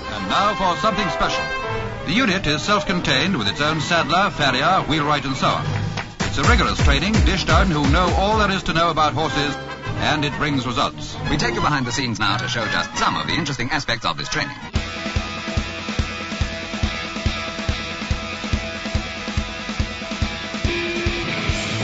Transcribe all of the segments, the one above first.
And now for something special. The unit is self-contained with its own saddler, farrier, wheelwright, and so on. It's a rigorous training dished out who know all there is to know about horses, and it brings results. We take you behind the scenes now to show just some of the interesting aspects of this training.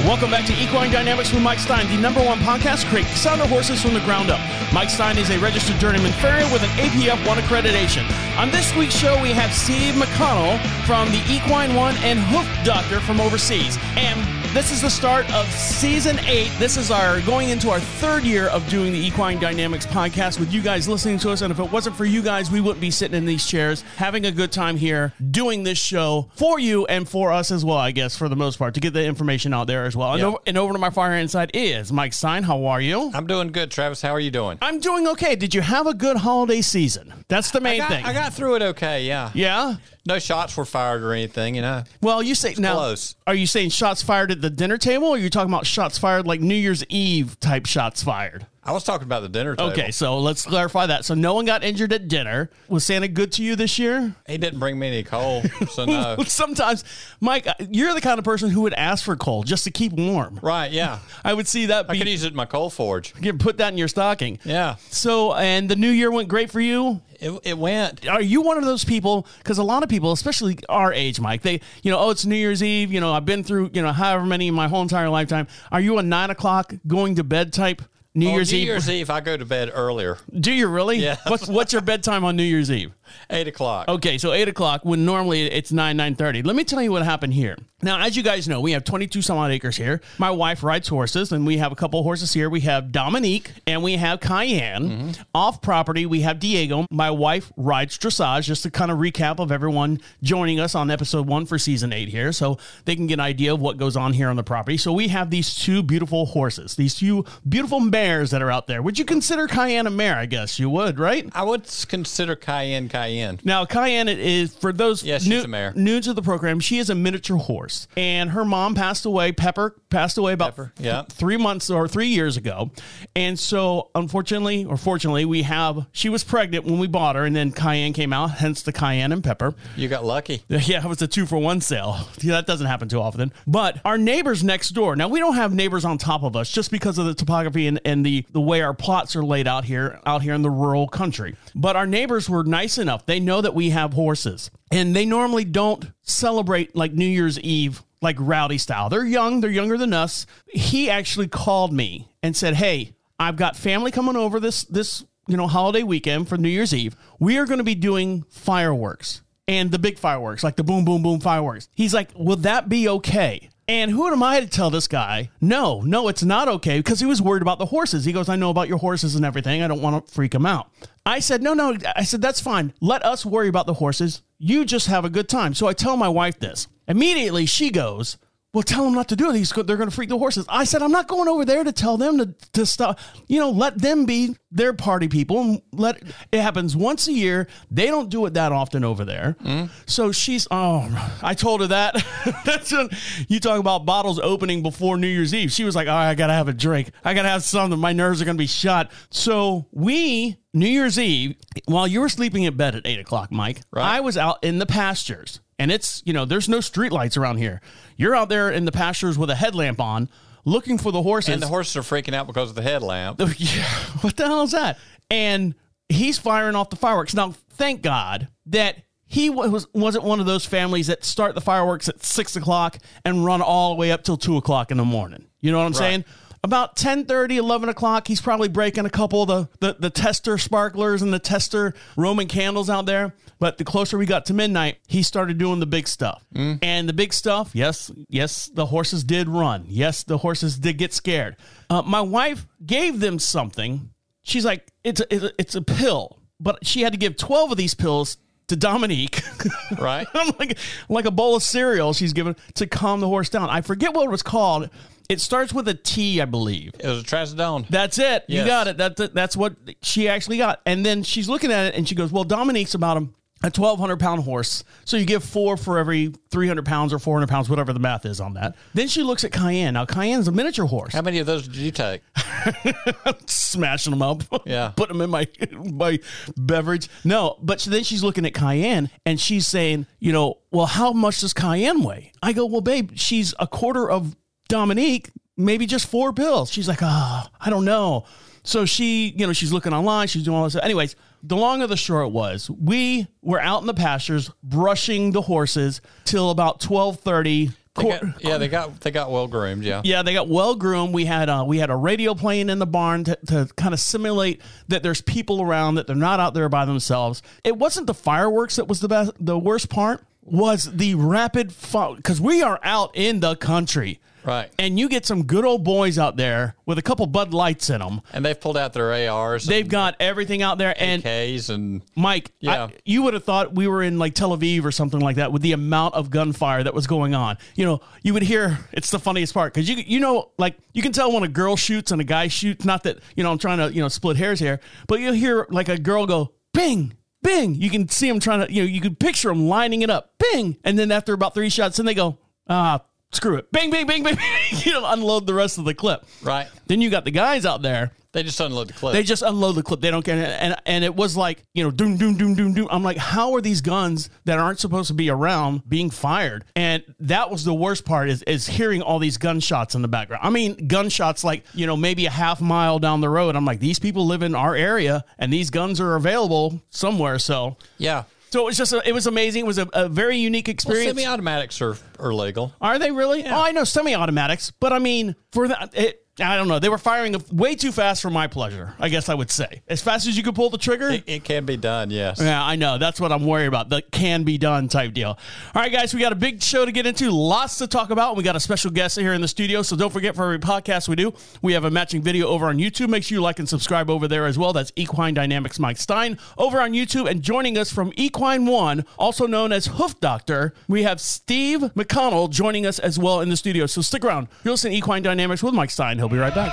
Welcome back to Equine Dynamics with Mike Stein, the number one podcast create sounder horses from the ground up. Mike Stein is a registered journeyman farrier with an APF 1 accreditation. On this week's show, we have Steve McConnell from the Equine One and Hoof Doctor from overseas. And this is the start of season eight. This is our going into our third year of doing the Equine Dynamics podcast with you guys listening to us. And if it wasn't for you guys, we wouldn't be sitting in these chairs having a good time here doing this show for you and for us as well, I guess, for the most part, to get the information out there as well. And, Yeah. over, and over to my far hand side is Mike Stein. How are you? I'm doing good, Travis. How are you doing? I'm doing okay. Did you have a good holiday season? That's the main I got, thing. I got through it okay, yeah. yeah. No shots were fired or anything, you know. Well, you say now. close. Are you saying shots fired at the dinner table, or are you talking about shots fired like New Year's Eve type shots fired? I was talking about the dinner table. Okay, so let's clarify that. So no one got injured at dinner. Was Santa good to you this year? He didn't bring me any coal, so no. Sometimes, Mike, you're the kind of person who would ask for coal just to keep warm. right, yeah. I would see that I could use it in my coal forge. you put that in your stocking. Yeah. So, and the new year went great for you. It, it went. Are you one of those people? Because a lot of people, especially our age, Mike, they, you know, oh, it's New Year's Eve. You know, I've been through, you know, however many in my whole entire lifetime. Are you a nine o'clock going to bed type New On Year's New Eve? Year's Eve, I go to bed earlier, Do you really? Yeah. What's what's your bedtime on New Year's Eve? Eight o'clock. Okay, so eight o'clock when normally it's nine nine thirty. Let me tell you what happened here. Now, as you guys know, we have twenty two some odd acres here. My wife rides horses, and we have a couple horses here. We have Dominique and we have Cayenne. Mm-hmm. Off property, we have Diego. My wife rides dressage. Just to kind of recap of everyone joining us on episode one for season eight here, so they can get an idea of what goes on here on the property. So we have these two beautiful horses, these two beautiful mares that are out there. Would you consider Cayenne a mare? I guess you would, right? I would consider Cayenne Cayenne. Now, Cayenne is for those she's new, new to the program. She is a miniature horse, and her mom passed away. Pepper passed away about Pepper, yeah. th- three months or three years ago, and so unfortunately or fortunately, we have she was pregnant when we bought her, and then Cayenne came out. Hence the Cayenne and Pepper. You got lucky. Yeah, it was a two for one sale. Yeah, that doesn't happen too often. But our neighbors next door, now we don't have neighbors on top of us just because of the topography and, and the, the way our plots are laid out here, out here in the rural country. But our neighbors were nice enough. They know that we have horses. And they normally don't celebrate like New Year's Eve like rowdy style. They're young, they're younger than us. He actually called me and said, Hey, I've got family coming over this this you know holiday weekend for New Year's Eve. We are going to be doing fireworks and the big fireworks, like the boom, boom, boom fireworks. He's like, Will that be okay? And who am I to tell this guy, no, no, it's not okay because he was worried about the horses. He goes, I know about your horses and everything. I don't want to freak him out. I said, no, no. I said, that's fine. Let us worry about the horses. You just have a good time. So I tell my wife this. Immediately she goes, well, tell them not to do it. He's they're going to freak the horses. I said, I'm not going over there to tell them to, to stop. You know, let them be their party people. And let it happens once a year. They don't do it that often over there. Mm-hmm. So she's, oh, I told her that. That's when you talk about bottles opening before New Year's Eve. She was like, oh, I got to have a drink. I got to have something. My nerves are going to be shot. So we, New Year's Eve, while you were sleeping in bed at eight o'clock, Mike, I was out in the pastures and it's you know there's no street lights around here. You're out there in the pastures with a headlamp on looking for the horses. And the horses are freaking out because of the headlamp. yeah, what the hell is that? And he's firing off the fireworks. Now thank god that he was wasn't one of those families that start the fireworks at six o'clock and run all the way up till two o'clock in the morning. You know what i'm saying about 10 11 o'clock he's probably breaking a couple of the, the, the tester sparklers and the tester roman candles out there but the closer we got to midnight he started doing the big stuff and the big stuff yes yes the horses did run yes the horses did get scared uh, my wife gave them something she's like it's a, it's a, it's a pill but she had to give 12 of these pills to Dominique. Right. I'm like like a bowl of cereal she's given to calm the horse down. I forget what it was called. It starts with a T, I believe. It was a trazodone. That's it. You got it. That, that that's what she actually got. And then she's looking at it and she goes, "Well, Dominique's about a a twelve hundred pound horse, so you give four for every three hundred pounds or four hundred pounds, whatever the math is on that." Then she looks at Cayenne. Now Cayenne's a miniature horse. How many of those did you take? smashing them up. Yeah. Put them in my my beverage. No, but then she's looking at Cayenne and she's saying, you know, well, how much does Cayenne weigh? I go, well, babe, she's a quarter of Dominique, maybe just four pills. She's like, ah, I don't know. So she, you know, she's looking online, she's doing all this. Anyways, the long of the short was we were out in the pastures brushing the horses till about twelve thirty. Got- yeah, they got they got well groomed. Yeah. Yeah, they got well groomed. We had uh, we had a radio playing in the barn to, to kind of simulate that there's people around that they're not out there by themselves. It wasn't the fireworks that was the best. The worst part was the rapid fire because we are out in the country, Right. And you get some good old boys out there with a couple Bud Lights in them. And they've pulled out their ARs. They've got everything out there, and Ks and Mike, I- Yeah. you would have thought we were in like Tel Aviv or something like that with the amount of gunfire that was going on. You know, you would hear it's the funniest part because you you know like you can tell when a girl shoots and a guy shoots. Not that you know I'm trying to you know split hairs here, but you'll hear like a girl go bing. Bing! You can see them trying to, you know, you can picture them lining it up. Bing! And then after about three shots, then they go, ah, screw it. Bing, bing, bing, bing. you know, unload the rest of the clip. right. Then you got the guys out there They just unload the clip. they just unload the clip. They don't get it. And and it was like, you know, doom, doom, doom, doom, doom. I'm like, how are these guns that aren't supposed to be around being fired? And that was the worst part is is hearing all these gunshots in the background. I mean, gunshots like, you know, maybe a half mile down the road. I'm like, these people live in our area and these guns are available somewhere. So yeah. So it was just a, it was amazing. It was a, a very unique experience. Well, semi-automatics are, are legal. Are they really? Oh, I know semi-automatics, but I mean, for that, it, I don't know. They were firing way too fast for my pleasure. I guess I would say, as fast as you could pull the trigger. It, it can be done. Yes. yeah, I know. That's what I'm worried about. The can be done type deal. All right, guys, we got a big show to get into. Lots to talk about. We got a special guest here in the studio. So don't forget for every podcast we do, we have a matching video over on YouTube. Make sure you like and subscribe over there as well. That's Equine Dynamics Mike Stein over on YouTube. And joining us from Equine One, also known as Hoof Doctor, we have Steve McConnell joining us as well in the studio. So stick around. You're listening to Equine Dynamics with Mike Stein. He'll be right back.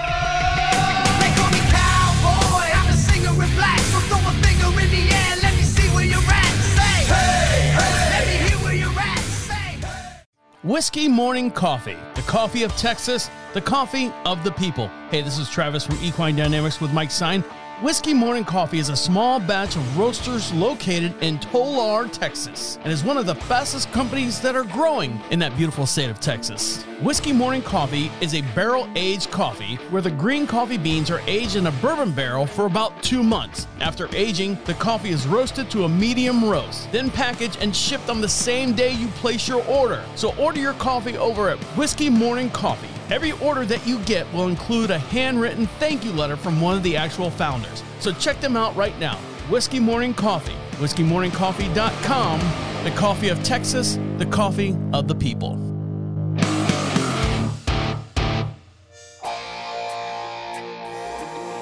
They call me cowboy. I'm a singer in black. So throw a finger in the air. Let me see where you're at. Say, hey, hey. Let me hear where you're at. Say, hey. Whiskey Morning Coffee, the coffee of Texas, the coffee of the people. Hey, this is Travis from Equine Dynamics with Mike Stein. Whiskey Morning Coffee is a small batch of roasters located in Tolar, Texas, and is one of the fastest companies that are growing in that beautiful state of Texas. Whiskey Morning Coffee is a barrel aged coffee where the green coffee beans are aged in a bourbon barrel for about two months. After aging, the coffee is roasted to a medium roast, then packaged and shipped on the same day you place your order. So order your coffee over at Whiskey Morning Coffee. Every order that you get will include a handwritten thank you letter from one of the actual founders. So check them out right now. Whiskey Morning Coffee. WhiskeyMorningCoffee.com. The coffee of Texas, the coffee of the people.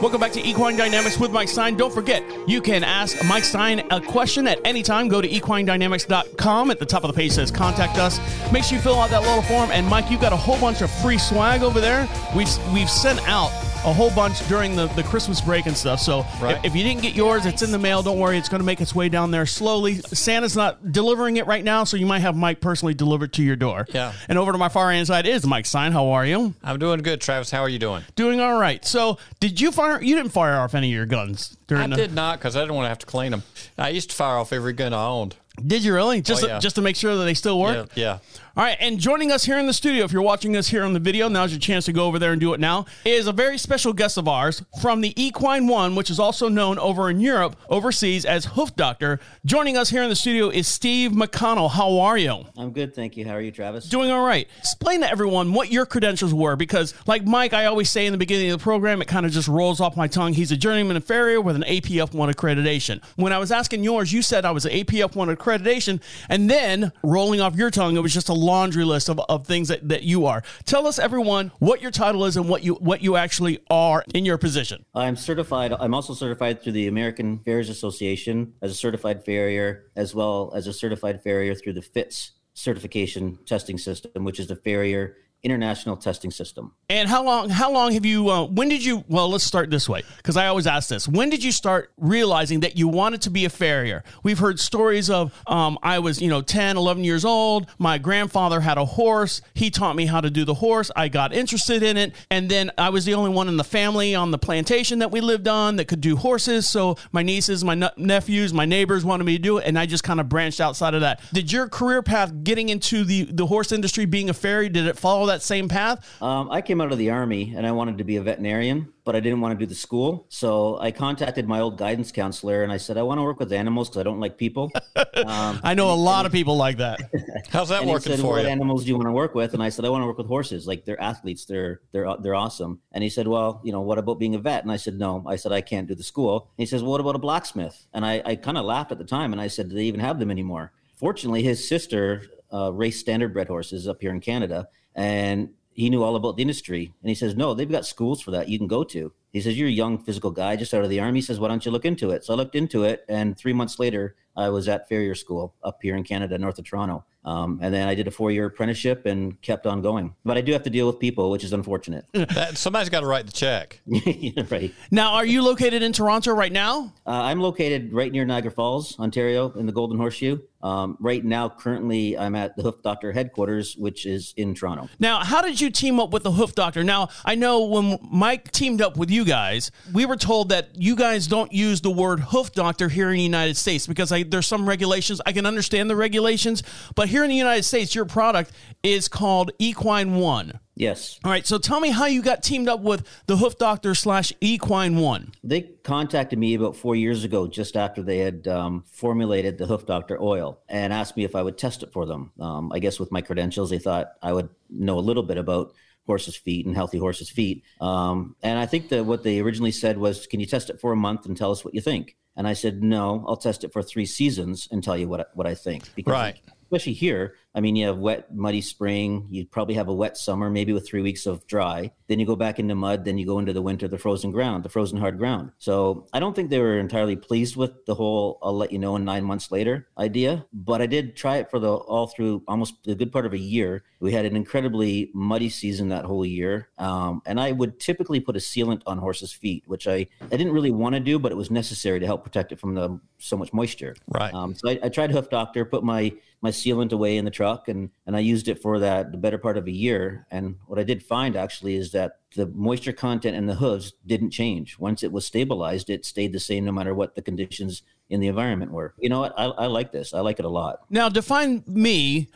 Welcome back to Equine Dynamics with Mike Stein. Don't forget, you can ask Mike Stein a question at any time. Go to equinedynamics.com. At the top of the page says contact us. Make sure you fill out that little form. And Mike, you've got a whole bunch of free swag over there. We've we've sent out a whole bunch during the, the Christmas break and stuff. So Right. if, if you didn't get yours, it's in the mail. Don't worry, it's going to make its way down there slowly. Santa's not delivering it right now, so you might have Mike personally deliver it to your door. Yeah. And over to my far hand side is Mike Stein. How are you? I'm doing good, Travis. How are you doing? Doing all right. So, did you fire? You didn't fire off any of your guns during the I the. did not because I didn't want to have to clean them. I used to fire off every gun I owned. Did you really? Just Oh, to, yeah. just to make sure that they still work. Yeah, yeah. All right, and joining us here in the studio, if you're watching us here on the video, now's your chance to go over there and do it now, is a very special guest of ours from the Equine One, which is also known over in Europe, overseas as Hoof Doctor. Joining us here in the studio is Steve McConnell. How are you? I'm good, thank you. How are you, Travis? Doing all right. Explain to everyone what your credentials were because, like Mike, I always say in the beginning of the program, it kind of just rolls off my tongue. He's a journeyman and farrier with an APF 1 accreditation. When I was asking yours, you said I was an APF 1 accreditation, and then rolling off your tongue, it was just a laundry list of, of things that, that you are. Tell us, everyone, what your title is and what you what you actually are in your position. I'm certified. I'm also certified through the American Farriers Association as a certified farrier, as well as a certified farrier through the FITS certification testing system, which is the Farrier International Testing System. And how long? How long have you? Uh, when did you? Well, let's start this way because I always ask this. When did you start realizing that you wanted to be a farrier? We've heard stories of um, I was, you know, 10, 11 years old. My grandfather had a horse. He taught me how to do the horse. I got interested in it, and then I was the only one in the family on the plantation that we lived on that could do horses. So my nieces, my ne- nephews, my neighbors wanted me to do it, and I just kind of branched outside of that. Did your career path getting into the the horse industry, being a farrier, did it follow that same path? Um, I came out of the army and I wanted to be a veterinarian, but I didn't want to do the school. So I contacted my old guidance counselor and I said, I want to work with animals because I don't like people. Um, I know a lot of people like that. How's that and he working said, for "What you? animals do you want to work with?" And I said, "I want to work with horses. Like they're athletes. They're they're they're awesome." And he said, "Well, you know, what about being a vet?" And I said, "No." I said, "I can't do the school." And he says, well, "What about a blacksmith?" And I, I kind of laughed at the time, and I said, "Do they even have them anymore?" Fortunately, his sister uh, raced standardbred horses up here in Canada, and he knew all about the industry. And he says, "No, they've got schools for that you can go to." He says, "You're a young physical guy just out of the army." He says, "Why don't you look into it?" So I looked into it, and three months later, I was at farrier school up here in Canada, north of Toronto. Um, and then I did a four-year apprenticeship and kept on going. But I do have to deal with people, which is unfortunate. That, somebody's got to write the check. right. Now, are you located in Toronto right now? Uh, I'm located right near Niagara Falls, Ontario, in the Golden Horseshoe. Um, right now, currently, I'm at the Hoof Doctor headquarters, which is in Toronto. Now, how did you team up with the Hoof Doctor? Now, I know when Mike teamed up with you guys, we were told that you guys don't use the word Hoof Doctor here in the United States because I, there's some regulations. I can understand the regulations, but here in the United States, your product is called Equine One. Yes. All right, so tell me how you got teamed up with the Hoof Doctor slash Equine One. They contacted me about four years ago, just after they had um, formulated the Hoof Doctor oil, and asked me if I would test it for them. Um, I guess with my credentials, they thought I would know a little bit about horses' feet and healthy horses' feet. Um, and I think that what they originally said was, "Can you test it for a month and tell us what you think?" And I said, "No, I'll test it for three seasons and tell you what what I think." Because Right. especially here. I mean, you have wet, muddy spring. You probably have a wet summer, maybe with three weeks of dry. Then you go back into mud. Then you go into the winter, the frozen ground, the frozen hard ground. So I don't think they were entirely pleased with the whole "I'll let you know in nine months later" idea. But I did try it for the all through almost a good part of a year. We had an incredibly muddy season that whole year, um, and I would typically put a sealant on horses' feet, which I I didn't really want to do, but it was necessary to help protect it from the so much moisture. Right. Um, so I, I tried Hoof Doctor, put my my sealant away in the truck, and and I used it for that the better part of a year. And what I did find actually is that the moisture content in the hooves didn't change. Once it was stabilized, it stayed the same no matter what the conditions in the environment were. You know what? I, I like this. I like it a lot. Now, define me.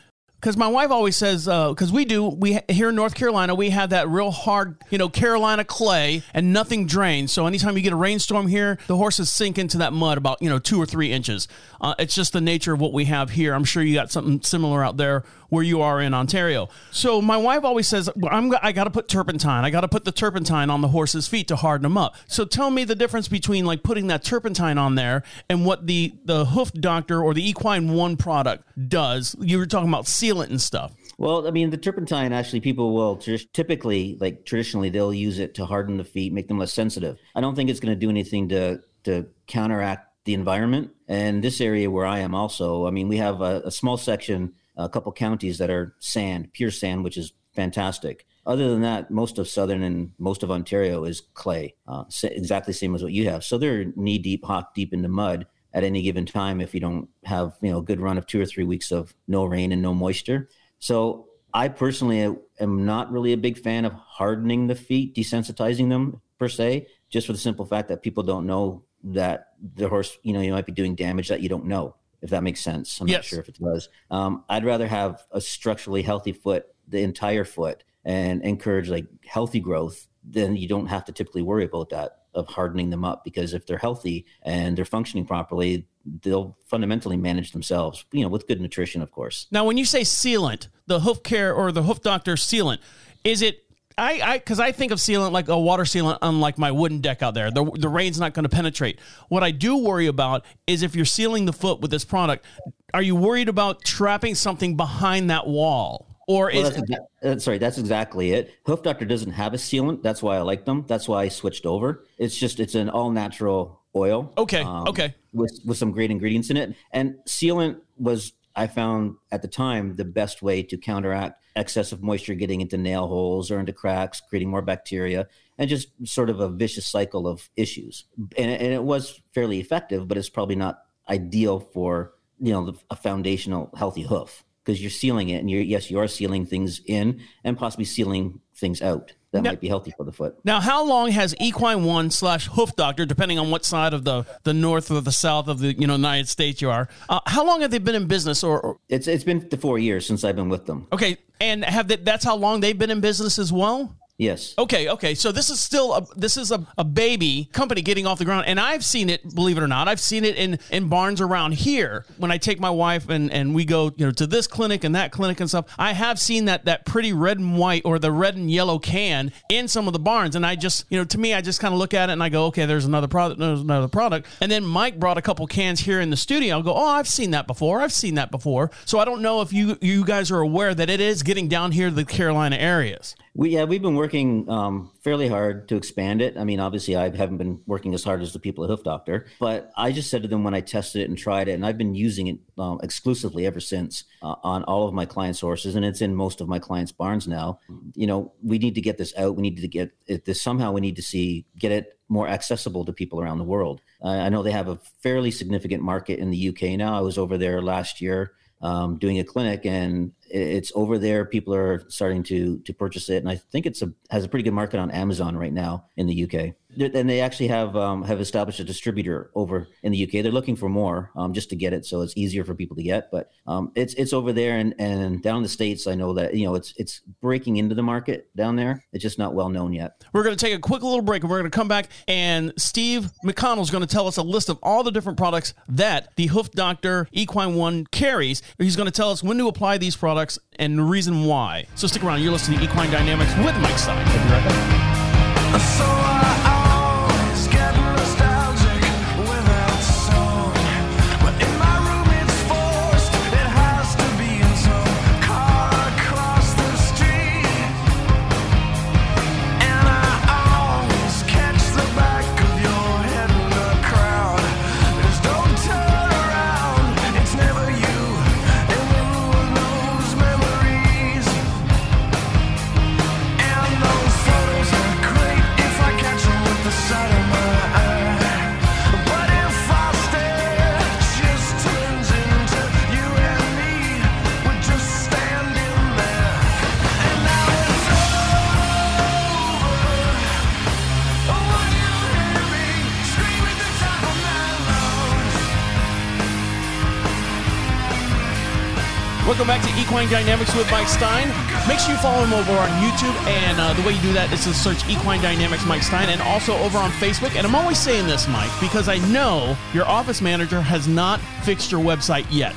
Because my wife always says, because we do, we here in North Carolina, we have that real hard, you know, Carolina clay, and nothing drains. So anytime you get a rainstorm here, the horses sink into that mud about you know two or three inches. Uh, it's just the nature of what we have here. I'm sure you got something similar out there where you are in Ontario. So my wife always says, well, I'm, I got to put turpentine. I got to put the turpentine on the horse's feet to harden them up. So tell me the difference between like putting that turpentine on there and what the the Hoof Doctor or the Equine One product does. You were talking about sealant and stuff. Well, I mean, the turpentine actually, people will tr- typically, like traditionally, they'll use it to harden the feet, make them less sensitive. I don't think it's going to do anything to to counteract the environment. And this area where I am, also, I mean, we have a, a small section, a couple counties that are sand, pure sand, which is fantastic. Other than that, most of southern and most of Ontario is clay, uh, exactly same as what you have. So they're knee deep, hot deep into mud at any given time if you don't have you know a good run of two or three weeks of no rain and no moisture. So I personally am not really a big fan of hardening the feet, desensitizing them per se, just for the simple fact that people don't know that the horse, you know, you might be doing damage that you don't know. If that makes sense, I'm Yes. not sure if it does. Um, I'd rather have a structurally healthy foot, the entire foot, and encourage like healthy growth. Then you don't have to typically worry about that of hardening them up because if they're healthy and they're functioning properly, they'll fundamentally manage themselves. You know, with good nutrition, of course. Now, when you say sealant, the hoof care or the hoof doctor sealant, is it? I, I, because I think of sealant like a water sealant, unlike my wooden deck out there. The, the rain's not going to penetrate. What I do worry about is if you're sealing the foot with this product, are you worried about trapping something behind that wall? Or Well, is that's exa- uh, sorry, that's exactly it. Hoof Doctor doesn't have a sealant. That's why I like them. That's why I switched over. It's just it's an all natural oil. Okay, okay. With with some great ingredients in it, and sealant was I found at the time the best way to counteract excessive moisture getting into nail holes or into cracks, creating more bacteria, and just sort of a vicious cycle of issues. And, it- and it was fairly effective, but it's probably not ideal for you know a foundational healthy hoof because you're sealing it, and you're yes you are sealing things in and possibly sealing things out that Now- might be healthy for the foot. Now, how long has Equine One slash Hoof Doctor, depending on what side of the, the north or the south of the you know United States you are, uh, how long have they been in business? Or, or It's it's been the four years since I've been with them. okay, and have they, that's how long they've been in business as well? Yes. Okay, okay. So this is still a this is a, a baby company getting off the ground, and I've seen it. Believe it or not, I've seen it in in barns around here. When I take my wife and and we go, you know, to this clinic and that clinic and stuff, I have seen that that pretty red and white or the red and yellow can in some of the barns, and I just, you know, to me, I just kind of look at it and I go, okay, there's another product, there's another product, and then Mike brought a couple cans here in the studio. I'll go, oh, I've seen that before. I've seen that before. So I don't know if you you guys are aware that it is getting down here to the Carolina areas. We yeah, we've been working um, fairly hard to expand it. I mean, obviously, I haven't been working as hard as the people at Hoof Doctor, but I just said to them when I tested it and tried it, and I've been using it um, exclusively ever since uh, on all of my client sources, and it's in most of my clients' barns now. You know, we need to get this out. We need to get it. This somehow we need to see get it more accessible to people around the world. Uh, I know they have a fairly significant market in the UK now. I was over there last year um, doing a clinic, and it's over there. People are starting to to purchase it, and I think it's a has a pretty good market on Amazon right now in the UK. And they actually have um, have established a distributor over in the UK. They're looking for more um, just to get it, so it's easier for people to get. But um, it's it's over there, and and down in the states, I know that you know it's it's breaking into the market down there. It's just not well known yet. We're going to take a quick little break and we're going to come back. And Steve McConnell is going to tell us a list of all the different products that the Hoof Doctor Equine One carries. He's going to tell us when to apply these products and the reason why. So stick around. You're listening to Equine Dynamics with Mike Stein. We'll be right back. Welcome back to Equine Dynamics with Mike Stein. Make sure you follow him over on YouTube, and uh, the way you do that is to search Equine Dynamics Mike Stein, and also over on Facebook. And I'm always saying this, Mike, because I know your office manager has not fixed your website yet.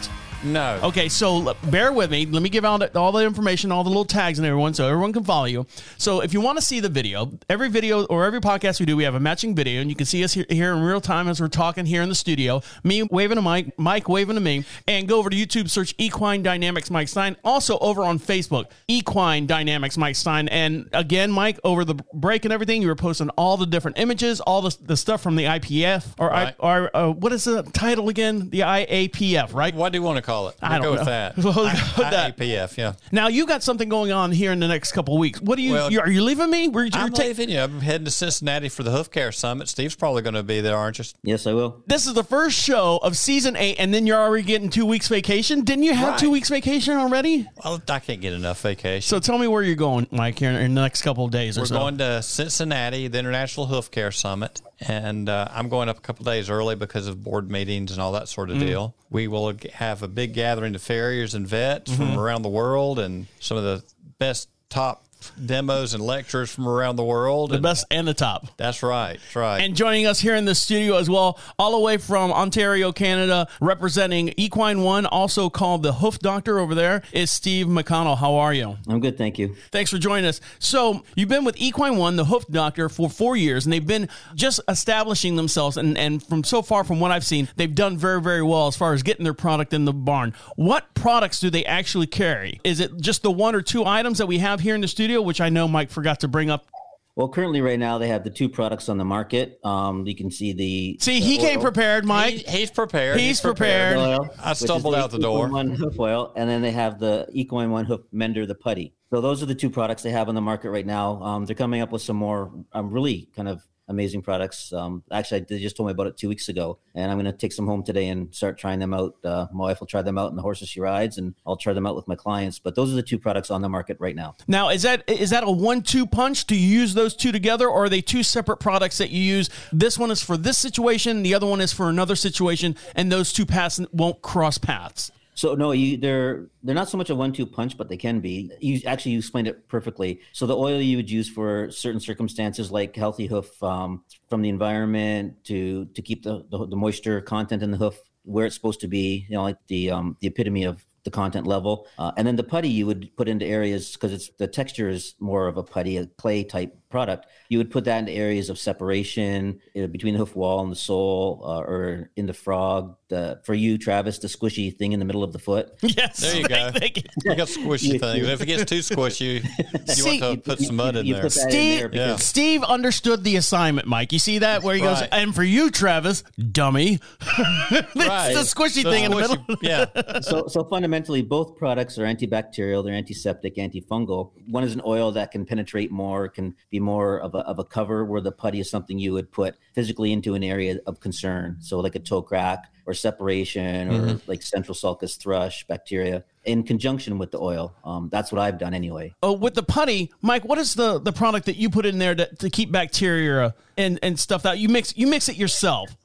No. Okay, so bear with me. Let me give out all the information, all the little tags and everyone, so everyone can follow you. So if you want to see the video, every video or every podcast we do, we have a matching video, and you can see us here, here in real time as we're talking here in the studio. Me waving to Mike, Mike waving to me, and go over to YouTube, search Equine Dynamics Mike Stein. Also over on Facebook, Equine Dynamics Mike Stein. And again, Mike, over the break and everything, you were posting all the different images, all the, the stuff from the IPF or Right. I, or uh, what is the title again? The IAPF, right? What do you want to call it? I We'll don't go with know. that. We'll go I- with that. IAPF, yeah. Now you got something going on here in the next couple of weeks. What do you? Well, you are you leaving me? We're, you're I'm ta- leaving you. I'm heading to Cincinnati for the Hoof Care Summit. Steve's probably going to be there, aren't you? Yes, I will. This is the first show of season eight, and then you're already getting two weeks vacation. Didn't you have Right. two weeks vacation already? Well, I can't get enough vacation. So tell me where you're going, Mike, here in the next couple of days We're so. going to Cincinnati, the International Hoof Care Summit, and uh, I'm going up a couple days early because of board meetings and all that sort of deal. We will have a big gathering of farriers and vets from around the world, and some of the best top demos and lectures from around the world. The best and the top. That's right. That's right. And joining us here in the studio as well, all the way from Ontario, Canada, representing Equine One, also called the Hoof Doctor over there, is Steve McConnell. How are you? I'm good, thank you. Thanks for joining us. So, you've been with Equine One, the Hoof Doctor, for four years, and they've been just establishing themselves. And, and from so far, from what I've seen, they've done very, very well as far as getting their product in the barn. What products do they actually carry? Is it just the one or two items that we have here in the studio, which I know Mike forgot to bring up? Well, currently, right now, they have the two products on the market. Um, you can see the See, the he came prepared, Mike. He- he's prepared. He's prepared. oil, I stumbled out the door. One hoof oil, and then they have the Equine One hoof mender, the putty. So those are the two products they have on the market right now. Um, they're coming up with some more um, really kind of amazing products. Um, actually, they just told me about it two weeks ago, and I'm going to take some home today and start trying them out. Uh, my wife will try them out in the horses she rides, and I'll try them out with my clients. But those are the two products on the market right now. Now, is that is that a one-two punch? Do you use those two together, or are they two separate products that you use? This one is for this situation, the other one is for another situation, and those two paths won't cross paths. So no, you they're they're not so much a one-two punch, but they can be. You actually you explained it perfectly. So the oil you would use for certain circumstances, like healthy hoof, um, from the environment to to keep the, the the moisture content in the hoof where it's supposed to be. You know, like the um, the epitome of the content level. Uh, and then the putty you would put into areas because it's the texture is more of a putty, a clay type product. You would put that into areas of separation uh, between the hoof wall and the sole, uh, or in the frog. The for you, Travis, the squishy thing in the middle of the foot. Yes, There you go. Thank you. You got squishy things. If it gets too squishy, you See, want to put some mud in you there. put that in Steve, there because- Steve understood the assignment, Mike. You see that where he goes, Right. and for you, Travis, dummy, it's Right. the squishy The thing in the middle. Yeah. so, so fundamentally, both products are antibacterial. They're antiseptic, antifungal. One is an oil that can penetrate more, can be more of a, of a cover, where the putty is something you would put physically into an area of concern. So, like a toe crack or separation or like central sulcus thrush bacteria in conjunction with the oil. Um, that's what I've done anyway. Oh, with the putty, Mike, what is the the product that you put in there to, to keep bacteria and and stuff that you mix you mix it yourself?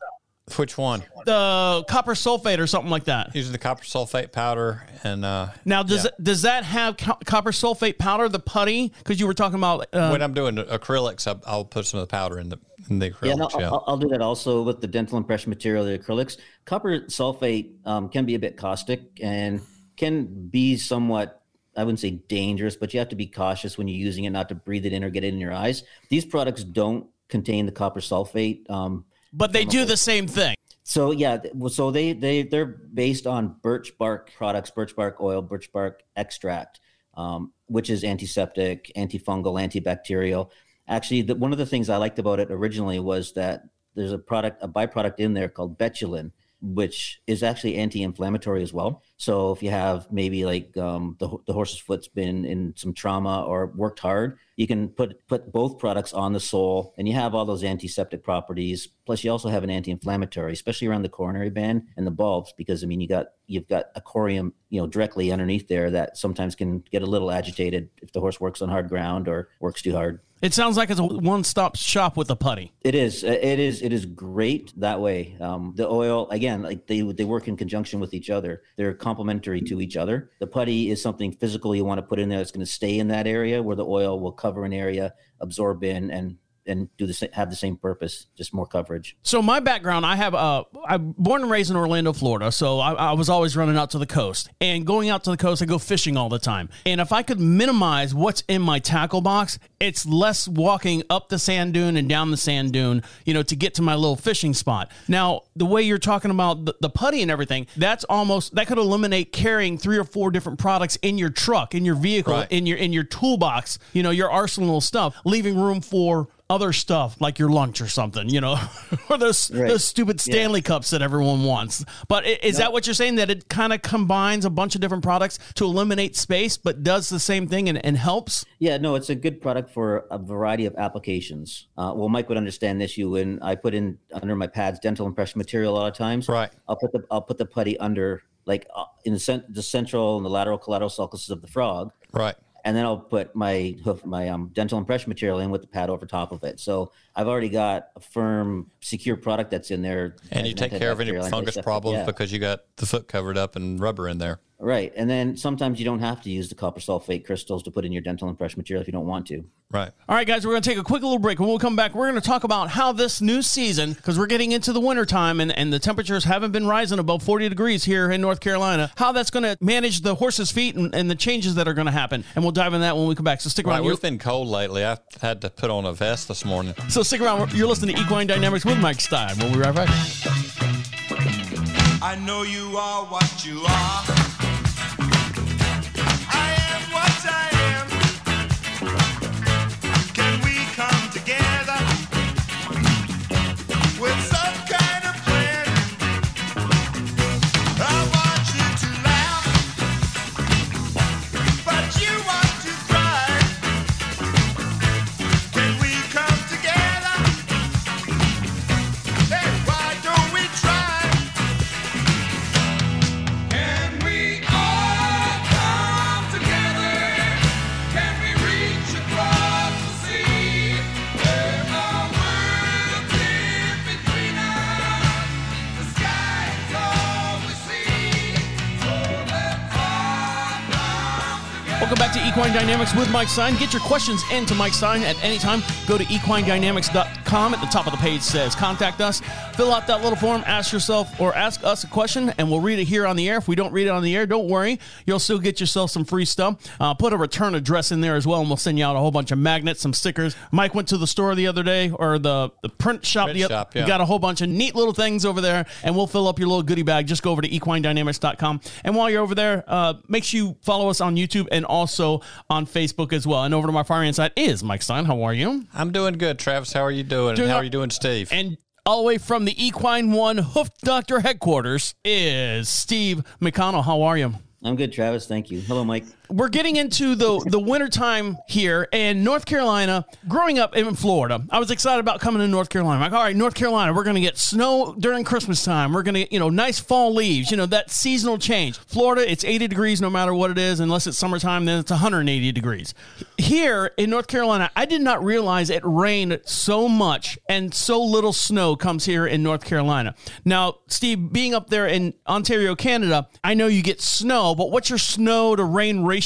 Which one? The copper sulfate or something like that. Using the copper sulfate powder and uh, Now, does yeah. it, does that have co- copper sulfate powder? The putty, because you were talking about. Uh, when I'm doing acrylics, I'll, I'll put some of the powder in the in the Yeah, no, acrylics. Yeah, I'll, I'll do that also with the dental impression material, the acrylics. Copper sulfate um, can be a bit caustic and can be somewhat, I wouldn't say dangerous, but you have to be cautious when you're using it not to breathe it in or get it in your eyes. These products don't contain the copper sulfate. Um, but they do the same thing. so yeah, so they they they're based on birch bark products, birch bark oil, birch bark extract, um, which is antiseptic, antifungal, antibacterial. Actually, the, one of the things I liked about it originally was that there's a product, a byproduct in there called betulin, which is actually anti-inflammatory as well. So if you have maybe like um, the the horse's foot's been in some trauma or worked hard, you can put put both products on the sole, and you have all those antiseptic properties. Plus, you also have an anti-inflammatory, especially around the coronary band and the bulbs, because I mean, you got you've got a corium, you know, directly underneath there that sometimes can get a little agitated if the horse works on hard ground or works too hard. It sounds like it's a one stop shop with a putty. It is. uh, It is. It is great that way. Um, the oil again, like they they work in conjunction with each other. They're complementary to each other. The putty is something physical you want to put in there that's going to stay in that area, where the oil will cover an area, absorb in, and and do the sa- have the same purpose, just more coverage. So my background, I have uh, I'm born and raised in Orlando, Florida. So I, I was always running out to the coast, and going out to the coast, I go fishing all the time. And if I could minimize what's in my tackle box, it's less walking up the sand dune and down the sand dune, you know, to get to my little fishing spot. Now, the way you're talking about the, the putty and everything, that's almost that could eliminate carrying three or four different products in your truck, in your vehicle, Right. in your in your toolbox, you know, your arsenal stuff, leaving room for other stuff like your lunch or something, you know, or those Right. those stupid Stanley cups that everyone wants. But i- is that what you're saying? That it kind of combines a bunch of different products to eliminate space, but does the same thing and, and helps? Yeah, no, it's a good product for a variety of applications. Uh, well, Mike would understand this. You when I put in under my pads dental impression material a lot of times. Right. I'll put the I'll put the putty under like uh, in the, cent- the central and the lateral collateral sulcuses of the frog, right. And then I'll put my hoof my um, dental impression material in with the pad over top of it. So I've already got a firm, secure product that's in there. And you take care of any fungus problems yeah. because you got the foot covered up and rubber in there. Right. And then sometimes you don't have to use the copper sulfate crystals to put in your dental impression material if you don't want to. Right. All right, guys, we're going to take a quick little break. When we'll come back, we're going to talk about how this new season, because we're getting into the wintertime and, and the temperatures haven't been rising above 40 degrees here in North Carolina, how that's going to manage the horse's feet and, and the changes that are going to happen. And we'll dive in that when we come back. So stick around. You're- We've been cold lately. I had to put on a vest this morning. so stick around. You're listening to Equine Dynamics with Mike Stein. When We'll be right back. I know you are what you are. Welcome back to Equine Dynamics with Mike Stein. Get your questions into Mike Stein at any time. Go to equinedynamics.com. At the top of the page says contact us. Fill out that little form, ask yourself or ask us a question, and we'll read it here on the air. If we don't read it on the air, don't worry. You'll still get yourself some free stuff. Uh, put a return address in there as well, and we'll send you out a whole bunch of magnets, some stickers. Mike went to the store the other day, or the, the print shop. Print the shop, yeah. Got a whole bunch of neat little things over there, and we'll fill up your little goodie bag. Just go over to equinedynamics.com. And while you're over there, uh, make sure you follow us on YouTube and also on Facebook as well. And over to my far hand side is Mike Stein. How are you? I'm doing good, Travis. How are you doing? Doing and how are you doing, Steve? And all the way from the Equine One Hoof Doctor headquarters is Steve McConnell. How are you? I'm good, Travis. Thank you. Hello, Mike. We're getting into the the wintertime here in North Carolina. Growing up in Florida, I was excited about coming to North Carolina. Like, all right, North Carolina, we're going to get snow during Christmas time. We're going to get, you know, nice fall leaves, you know, that seasonal change. Florida, it's 80 degrees no matter what it is, unless it's summertime, then it's 180 degrees. Here in North Carolina, I did not realize it rained so much and so little snow comes here in North Carolina. Now, Steve, being up there in Ontario, Canada, I know you get snow, but what's your snow to rain ratio?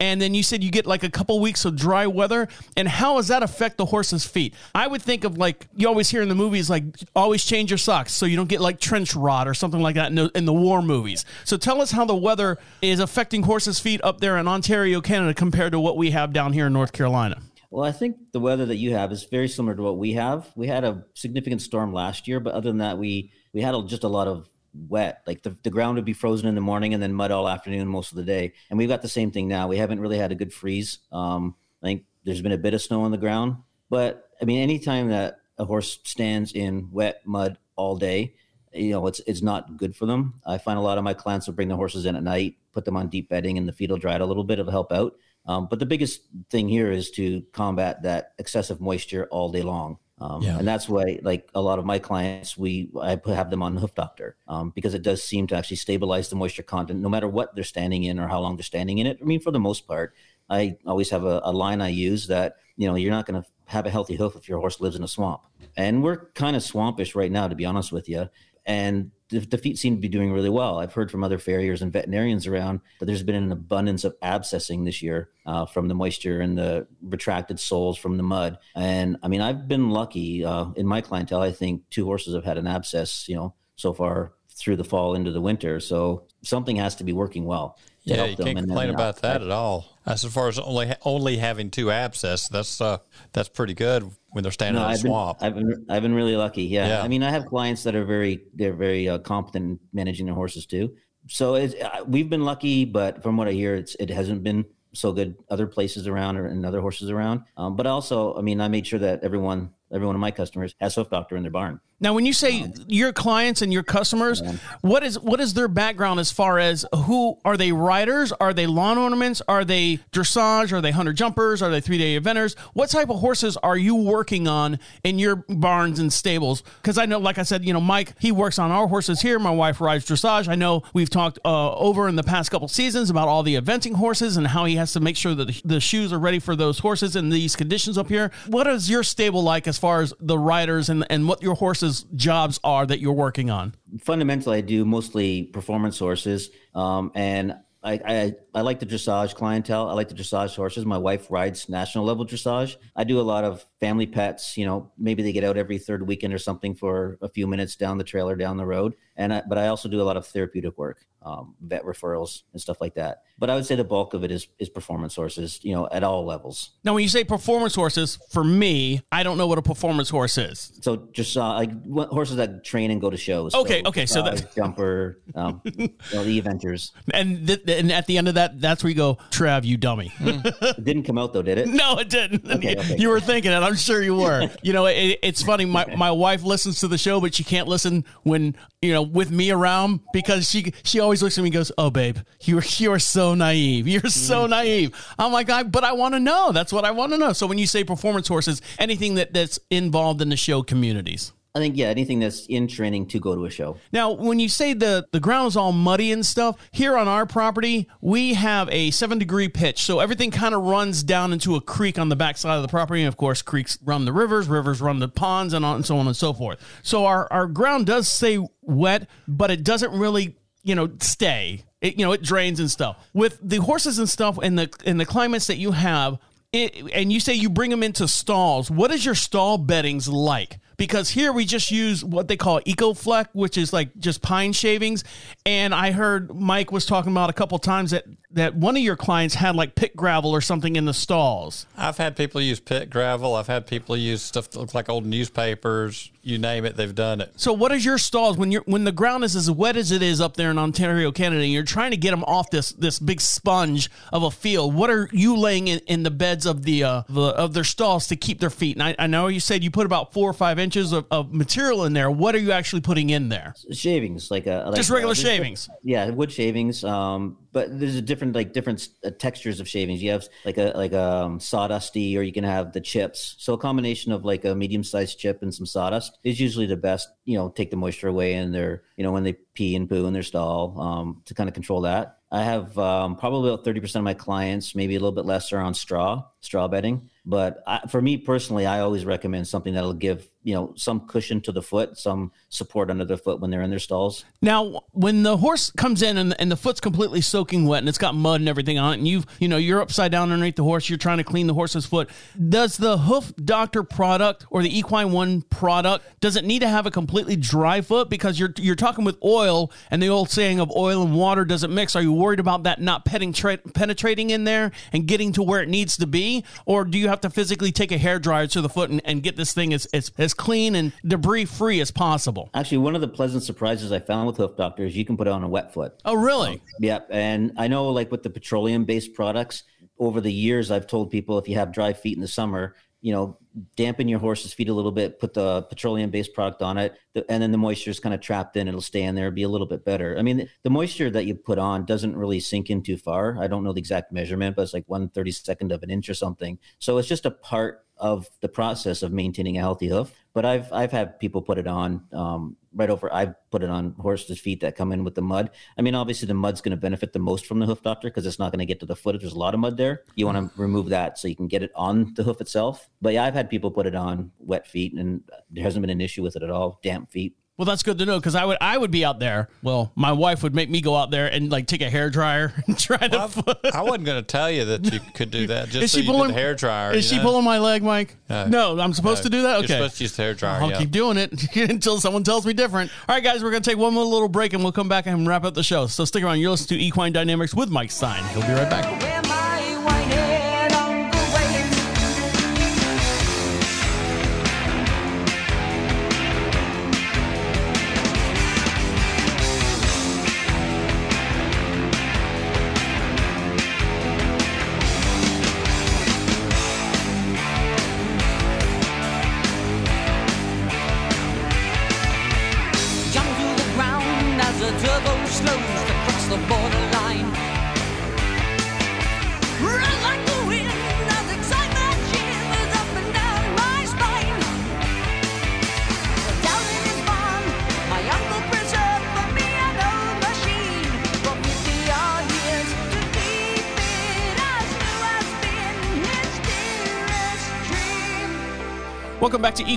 And then you said you get like a couple weeks of dry weather. And how does that affect the horse's feet? I would think of like you always hear in the movies, like always change your socks so you don't get like trench rot or something like that in the, in the war movies. So tell us how the weather is affecting horses' feet up there in Ontario, Canada, compared to what we have down here in North Carolina. Well, I think the weather that you have is very similar to what we have. We had a significant storm last year, but other than that, we we had just a lot of wet. Like the, the ground would be frozen in the morning and then mud all afternoon most of the day. And we've got the same thing now. We haven't really had a good freeze. Um, I think there's been a bit of snow on the ground, but I mean, anytime that a horse stands in wet mud all day, you know, it's it's not good for them. I find a lot of my clients will bring the horses in at night, put them on deep bedding, and the feet will dry out a little bit. It'll help out. Um, but the biggest thing here is to combat that excessive moisture all day long. Um, Yeah. And that's why, like a lot of my clients, we I put, have them on Hoof Doctor um, because it does seem to actually stabilize the moisture content, no matter what they're standing in or how long they're standing in it. I mean, for the most part, I always have a, a line I use that you know you're not going to have a healthy hoof if your horse lives in a swamp, and we're kind of swampish right now, to be honest with you. And the, feet seem to be doing really well. I've heard from other farriers and veterinarians around that there's been an abundance of abscessing this year uh, from the moisture and the retracted soles from the mud. And I mean, I've been lucky uh, in my clientele. I think two horses have had an abscess, you know, so far through the fall into the winter. So something has to be working well. Yeah, you can't complain about that at all. As far as only only having two abscess, that's uh, that's pretty good when they're standing No, in a I've swamp. been, I've been I've been really lucky. Yeah. Yeah. I mean, I have clients that are very they're very uh, competent in managing their horses too. So it's, uh, we've been lucky, but from what I hear, it's it hasn't been so good other places around or and other horses around. Um, but also, I mean, I made sure that everyone every one of my customers has hoof doctor in their barn. Now, when you say your clients and your customers, what is what is their background as far as who are they riders? Are they lawn ornaments? Are they dressage? Are they hunter jumpers? Are they three day eventers? What type of horses are you working on in your barns and stables? Because I know, like I said, you know, Mike he works on our horses here. My wife rides dressage. I know we've talked uh, over in the past couple seasons about all the eventing horses and how he has to make sure that the shoes are ready for those horses in these conditions up here. What is your stable like as far as the riders and and what your horses' jobs are that you're working on? fundamentally, I do mostly performance horses, um, and I, I I like the dressage clientele. I like the dressage horses. My wife rides national level dressage. I do a lot of family pets. You know, maybe they get out every third weekend or something for a few minutes down the trail or down the road. And I, but I also do a lot of therapeutic work, um, vet referrals and stuff like that. But I would say the bulk of it is is performance horses. You know, at all levels. Now, when you say performance horses, for me, I don't know what a performance horse is. So just uh, like horses that train and go to shows. Okay, okay, so that- jumper, um, you know, the eventers. And th- and at the end of that, that's where you go, Trav, you dummy. It didn't come out though, did it? No, it didn't. Okay, okay. You were thinking it. I'm sure you were. You know, it, it's funny. My my wife listens to the show, but she can't listen when you know with me around because she she always looks at me and goes, "Oh, babe, you are you are so naive. You're so mm. naive." I'm like, I but I want to know. That's what I want to know. So when you say performance horses, anything that that's involved in the show communities. I think yeah, anything that's in training to go to a show. Now, when you say the the ground is all muddy and stuff, here on our property, we have a seven degree pitch, so everything kind of runs down into a creek on the backside of the property. And of course, creeks run the rivers, rivers run the ponds, and on and so on and so forth. So our our ground does stay wet, but it doesn't really you know stay. It you know it drains and stuff. With the horses and stuff and the and the climates that you have. It, and you say you bring them into stalls. What is your stall beddings like? Because here we just use what they call EcoFleck, which is like just pine shavings. And I heard Mike was talking about a couple times that that one of your clients had like pit gravel or something in the stalls. I've had people use pit gravel. I've had people use stuff that looks like old newspapers. You name it, they've done it. So what is your stalls when you're when the ground is as wet as it is up there in Ontario, Canada, and you're trying to get them off this this big sponge of a field? What are you laying in, in the beds of the, uh, the of their stalls to keep their feet? And I, I know you said you put about four or five inches of, of material in there. What are you actually putting in there? Shavings, like a like, Just regular uh, shavings. Yeah, wood shavings. Um, but there's a different like different uh, textures of shavings. You have like a like a um, sawdusty, or you can have the chips. So a combination of like a medium sized chip and some sawdust is usually the best. You know, take the moisture away in their you know when they pee and poo in their stall um, to kind of control that. I have um, probably about thirty percent of my clients, maybe a little bit less, are on straw straw bedding. But I, for me personally, I always recommend something that'll give you know some cushion to the foot, some support under the foot when they're in their stalls. Now, when the horse comes in and, and the foot's completely soaking wet and it's got mud and everything on it, and you've you know you're upside down underneath the horse, you're trying to clean the horse's foot. Does the Hoof Doctor product or the Equine One product does it need to have a completely dry foot because you're you're talking with oil and the old saying of oil and water doesn't mix? Are you worried about that not penetrate, penetrating in there and getting to where it needs to be, or do you have to physically take a hair dryer to the foot and, and get this thing as, as as clean and debris free as possible? Actually, one of the pleasant surprises I found with Hoof Doctor is you can put it on a wet foot. Oh, really? Yeah, and I know like with the petroleum-based products, over the years I've told people if you have dry feet in the summer, you know, dampen your horse's feet a little bit, put the petroleum-based product on it, and then the moisture is kind of trapped in. It'll stay in there, be a little bit better. I mean, the moisture that you put on doesn't really sink in too far. I don't know the exact measurement, but it's like one thirty second of an inch or something. So it's just a part of the process of maintaining a healthy hoof. But I've I've had people put it on um, right over. I've put it on horses' feet that come in with the mud. I mean, obviously the mud's going to benefit the most from the hoof doctor because it's not going to get to the foot if there's a lot of mud there. You want to remove that so you can get it on the hoof itself. But yeah, I've had people put it on wet feet and there hasn't been an issue with it at all. Damp feet. Well, that's good to know because I would I would be out there. Well, my wife would make me go out there and like take a hair dryer and try to. Well, I, I wasn't going to tell you that you could do that. Just is so she pulling the hair dryer? Is she know? pulling my leg, Mike? No. no, I'm supposed No, to do that. You're Okay, supposed to use the hair dryer. I'll yeah. keep doing it until someone tells me different. All right, guys, we're gonna take one more little break and we'll come back and wrap up the show. So stick around. You're listening to Equine Dynamics with Mike Stein. He'll be right back.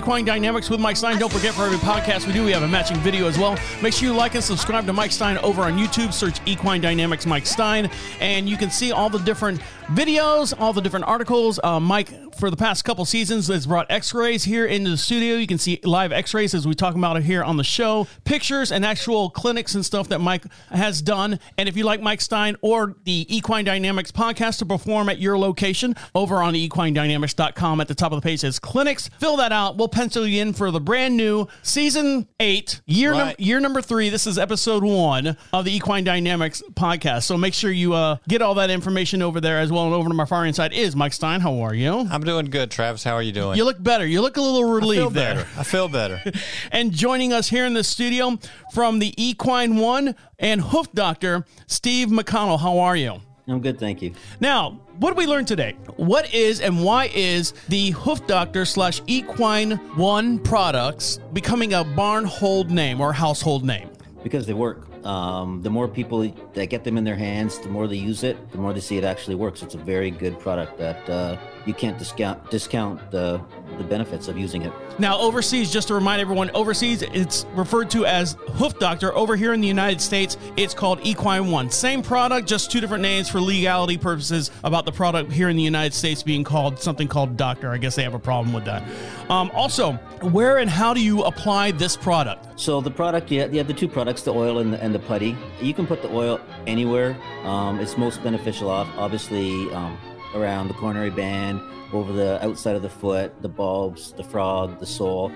Equine Dynamics with Mike Stein. Don't forget, for every podcast we do, we have a matching video as well. Make sure you like and subscribe to Mike Stein over on YouTube. Search Equine Dynamics Mike Stein, and you can see all the different videos, all the different articles. Uh, Mike, for the past couple seasons, has brought X-rays here into the studio. You can see live X-rays as we talk about it here on the show, pictures and actual clinics and stuff that Mike has done. And if you like Mike Stein or the Equine Dynamics podcast to perform at your location, over on equinedynamics.com at the top of the page says clinics. Fill that out. We'll pencil you in for the brand new season eight, year num- year number three. This is episode one of the Equine Dynamics podcast. So make sure you uh, get all that information over there as well. And over to my far end side is Mike Stein. How are you? I'm doing good, Travis. How are you doing? You look better. You look a little I feel relieved there. better. I feel better. And joining us here in the studio from the Equine One and Hoof Doctor, Steve McConnell. How are you? I'm good, thank you. Now, what did we learn today? What is and why is the Hoof Doctor slash Equine One products becoming a barn hold name or household name? Because they work. Um, the more people that get them in their hands, the more they use it, the more they see it actually works. It's a very good product that uh, you can't discount discount the the benefits of using it. Now, overseas, just to remind everyone, overseas it's referred to as Hoof Doctor. Over here in the United States, it's called Equine One. Same product, just two different names for legality purposes about the product here in the United States being called something called Doctor. I guess they have a problem with that. Um, also, where and how do you apply this product? So the product, have, you have the two products, the oil and the, and the putty. You can put the oil anywhere. Um, it's most beneficial, off, obviously, um, around the coronary band, over the outside of the foot, the bulbs, the frog, the sole.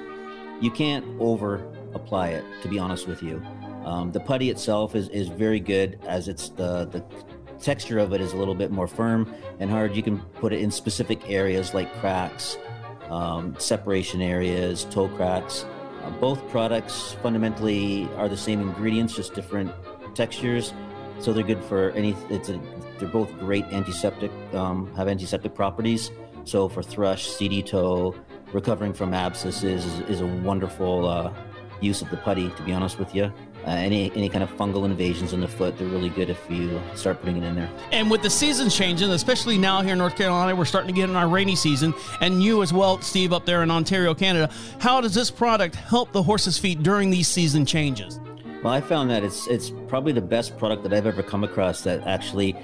You can't over apply it, to be honest with you. Um, the putty itself is, is very good as it's the, the texture of it is a little bit more firm and hard. You can put it in specific areas like cracks, um, separation areas, toe cracks. Uh, both products fundamentally are the same ingredients, just different textures. So they're good for any. It's a, they're both great antiseptic. Um, have antiseptic properties. So for thrush, seedy toe, recovering from abscesses is, is a wonderful uh, use of the putty. To be honest with you, uh, any any kind of fungal invasions in the foot, they're really good if you start putting it in there. And with the seasons changing, especially now here in North Carolina, we're starting to get in our rainy season, and you as well, Steve, up there in Ontario, Canada. How does this product help the horse's feet during these season changes? Well, I found that it's it's probably the best product that I've ever come across that actually,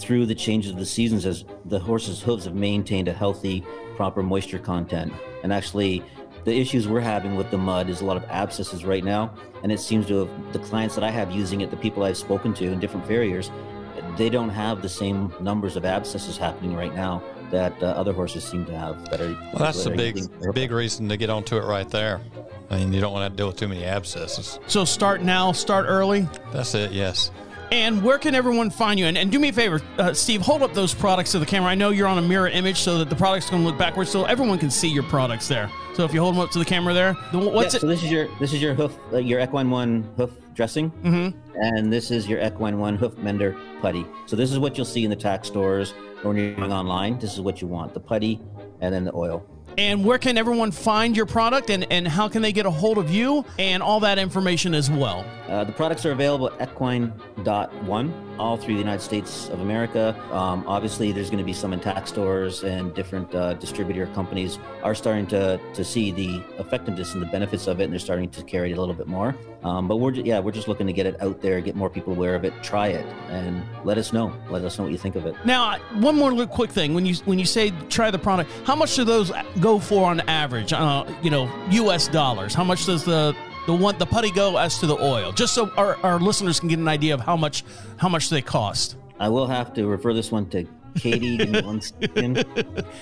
through the changes of the seasons, as the horse's hooves have maintained a healthy, proper moisture content. And actually, the issues we're having with the mud is a lot of abscesses right now, and it seems to have the clients that I have using it, the people I've spoken to in different farriers, they don't have the same numbers of abscesses happening right now that uh, other horses seem to have. That are Well, that's that the big, big reason to get onto it right there. I mean, you don't want to deal with too many abscesses. So start now, start early. That's it. Yes. And where can everyone find you? And, and do me a favor, uh, Steve, hold up those products to the camera. I know you're on a mirror image so that the product's going to look backwards, so everyone can see your products there. So if you hold them up to the camera there, the, what's yeah, it? So this is your this is your hoof uh, your equine one hoof dressing, mm-hmm. and this is your equine one hoof mender putty. So this is what you'll see in the tack stores or when you're going online. This is what you want: the putty and then the oil. And where can everyone find your product and, and how can they get a hold of you and all that information as well? Uh, the products are available at equine.one all through the United States of America. Um, obviously, there's going to be some in tack stores and different uh, distributor companies are starting to, to see the effectiveness and the benefits of it, and they're starting to carry it a little bit more. Um, but we're yeah, we're just looking to get it out there, get more people aware of it, try it, and let us know. Let us know what you think of it. Now, one more quick thing. When you when you say try the product, how much do those go for on average? Uh, you know, U.S. dollars. How much does the the one the putty go as to the oil? Just so our, our listeners can get an idea of how much how much they cost. I will have to refer this one to Katie. Give me one second.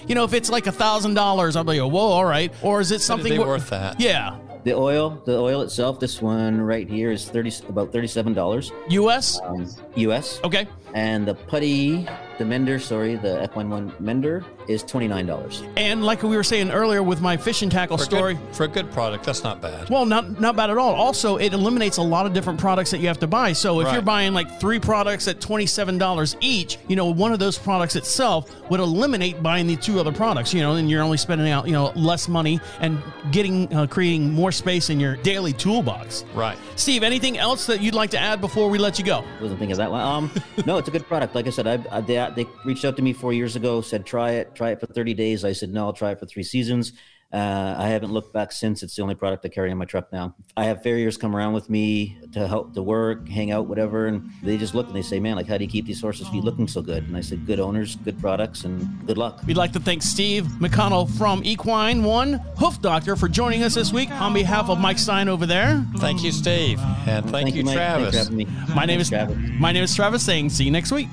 You know, if it's like a thousand dollars, I'll be like, whoa, all right. Or is it something be where- worth that. Yeah, The oil, the oil itself, this one right here is thirty about thirty-seven dollars U.S. um, U.S. Okay, And the putty, the mender, sorry, the Equine One mender is twenty-nine dollars. and like we were saying earlier with my fishing tackle For story. good, for a good product, that's not bad. Well, not not bad at all. Also, it eliminates a lot of different products that you have to buy. So if Right. you're buying like three products at twenty seven dollars each, you know, one of those products itself would eliminate buying the two other products. You know, and you're only spending out you know less money and getting uh, creating more space in your daily toolbox. Right. Steve, anything else that you'd like to add before we let you go? Wasn't thinking of that one. Um, no, it's a good product. Like I said, I, I they, they reached out to me four years ago, said try it, try it for thirty days. I said no, I'll try it for three seasons. Uh, I haven't looked back since. It's the only product I carry in my truck now. I have farriers come around with me to help to work, hang out, whatever, and they just look and they say, "Man, like, how do you keep these horses' feet looking so good?" And I said, "Good owners, good products, and good luck." We'd like to thank Steve McConnell from Equine One Hoof Doctor for joining us this week on behalf of Mike Stein over there. Thank you, Steve. And thank, you, Mike. Travis. For me. My name Thanks, is Travis. my name is Travis. Saying see you next week.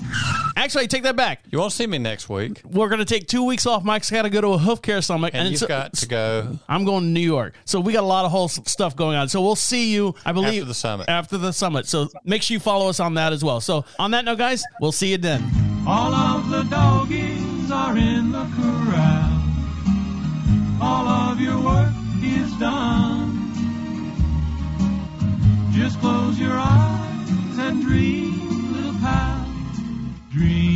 Actually, I take that back. You won't see me next week. We're gonna take two weeks off. Mike's got to go to a hoof care summit, And, you've it's- got to go I'm going to New York. So we got a lot of whole stuff going on. So we'll see you, I believe, After the summit. After the summit. So make sure you follow us on that as well. So on that note, guys, we'll see you then. All of the doggies are in the corral. All of your work is done. Just close your eyes and dream, little pal. Dream.